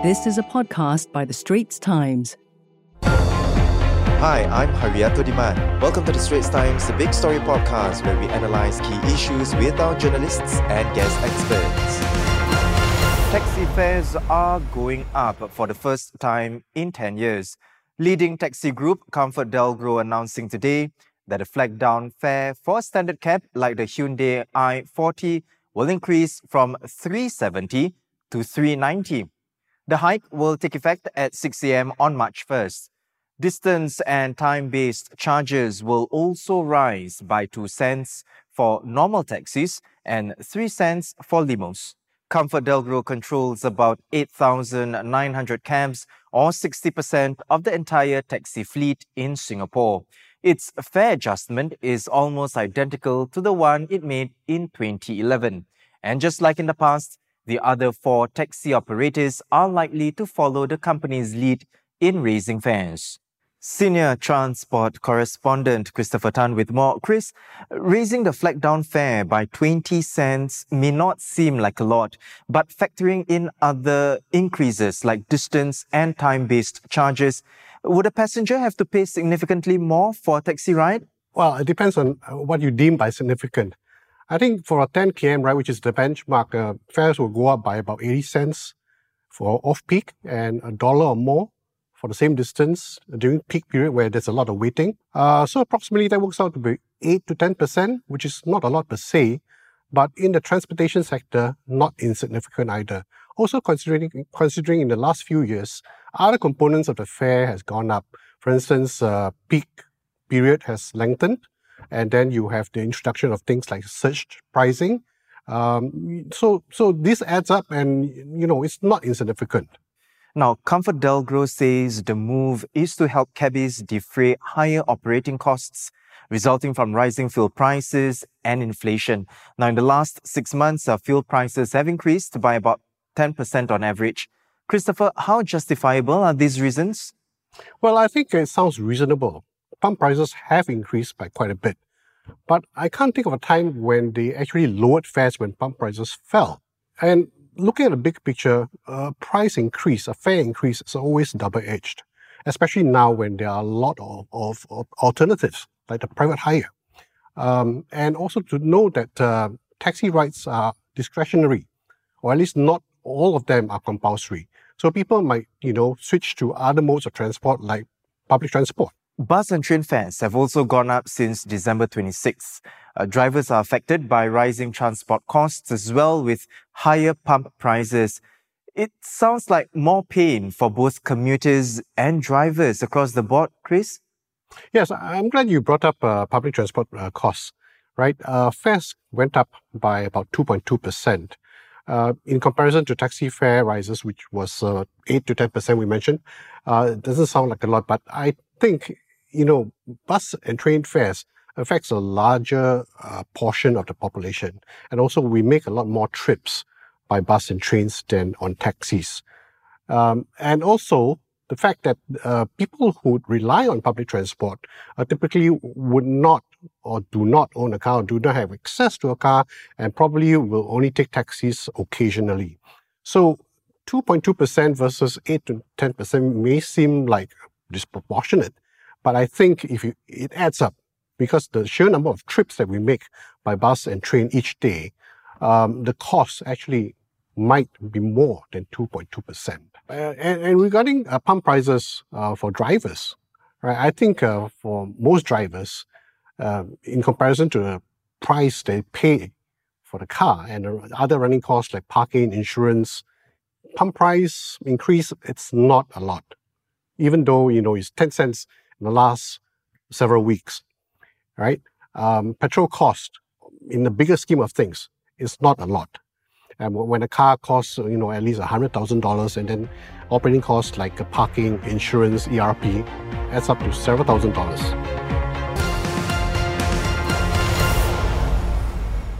This is a podcast by The Straits Times. Hi, I'm Hairianto Diman. Welcome to The Straits Times, the big story podcast where we analyze key issues with our journalists and guest experts. Taxi fares are going up for the first time in 10 years. Leading taxi group ComfortDelGro announcing today that a flag down fare for standard cab like the Hyundai i40 will increase from 370 to 390. The hike will take effect at 6 a.m. on March 1st. Distance and time-based charges will also rise by 2 cents for normal taxis and 3 cents for limos. ComfortDelGro controls about 8,900 cabs or 60% of the entire taxi fleet in Singapore. Its fare adjustment is almost identical to the one it made in 2011. And just like in the past, the other four taxi operators are likely to follow the company's lead in raising fares. Senior transport correspondent Christopher Tan with more. Chris, raising the flag down fare by 20 cents may not seem like a lot, but factoring in other increases like distance and time based charges, would a passenger have to pay significantly more for a taxi ride? Well, it depends on what you deem by significant. I think for a 10 km ride, which is the benchmark, uh, fares will go up by about 80 cents for off peak and a dollar or more for the same distance during peak period where there's a lot of waiting. Uh, so approximately that works out to be 8 to 10%, which is not a lot per se, but in the transportation sector, not insignificant either. Also considering, considering in the last few years, other components of the fare has gone up. For instance, uh, peak period has lengthened, and then you have the introduction of things like surge pricing. Um, so, so this adds up, and you know it's not insignificant. Now, ComfortDelGro says the move is to help cabbies defray higher operating costs resulting from rising fuel prices and inflation. Now, in the last six months, uh, fuel prices have increased by about 10% on average. Christopher, how justifiable are these reasons? Well, I think it sounds reasonable. Pump prices have increased by quite a bit. But I can't think of a time when they actually lowered fares when pump prices fell. And looking at the big picture, a price increase, a fare increase is always double-edged, especially now when there are a lot of, of, of alternatives like the private hire. Um, and also to know that uh, taxi rides are discretionary, or at least not all of them are compulsory. So people might, you know, switch to other modes of transport like public transport. Bus and train fares have also gone up since December 26. Uh, drivers are affected by rising transport costs as well with higher pump prices. It sounds like more pain for both commuters and drivers across the board, Chris? Yes, I'm glad you brought up uh, public transport uh, costs, right? Uh, fares went up by about 2.2%. Uh, in comparison to taxi fare rises, which was uh, 8 to 10% we mentioned, uh, it doesn't sound like a lot, but I think, you know, bus and train fares affects a larger uh, portion of the population. And also we make a lot more trips by bus and trains than on taxis. Um, and also the fact that uh, people who rely on public transport uh, typically would not or do not own a car, do not have access to a car, and probably will only take taxis occasionally. So 2.2% versus 8 to 10% may seem like disproportionate, but I think if you, it adds up because the sheer number of trips that we make by bus and train each day, um, the cost actually might be more than 2.2%. Uh, and, and, regarding uh, pump prices uh, for drivers, right, I think uh, for most drivers, um, in comparison to the price they pay for the car and the other running costs like parking, insurance, pump price increase, it's not a lot. Even though, you know, it's 10 cents in the last several weeks, right? Um, petrol cost in the bigger scheme of things is not a lot. And when a car costs, you know, at least $100,000 and then operating costs like parking, insurance, ERP adds up to several thousand dollars.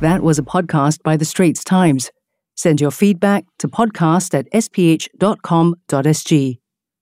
That was a podcast by The Straits Times. Send your feedback to podcast at sph.com.sg.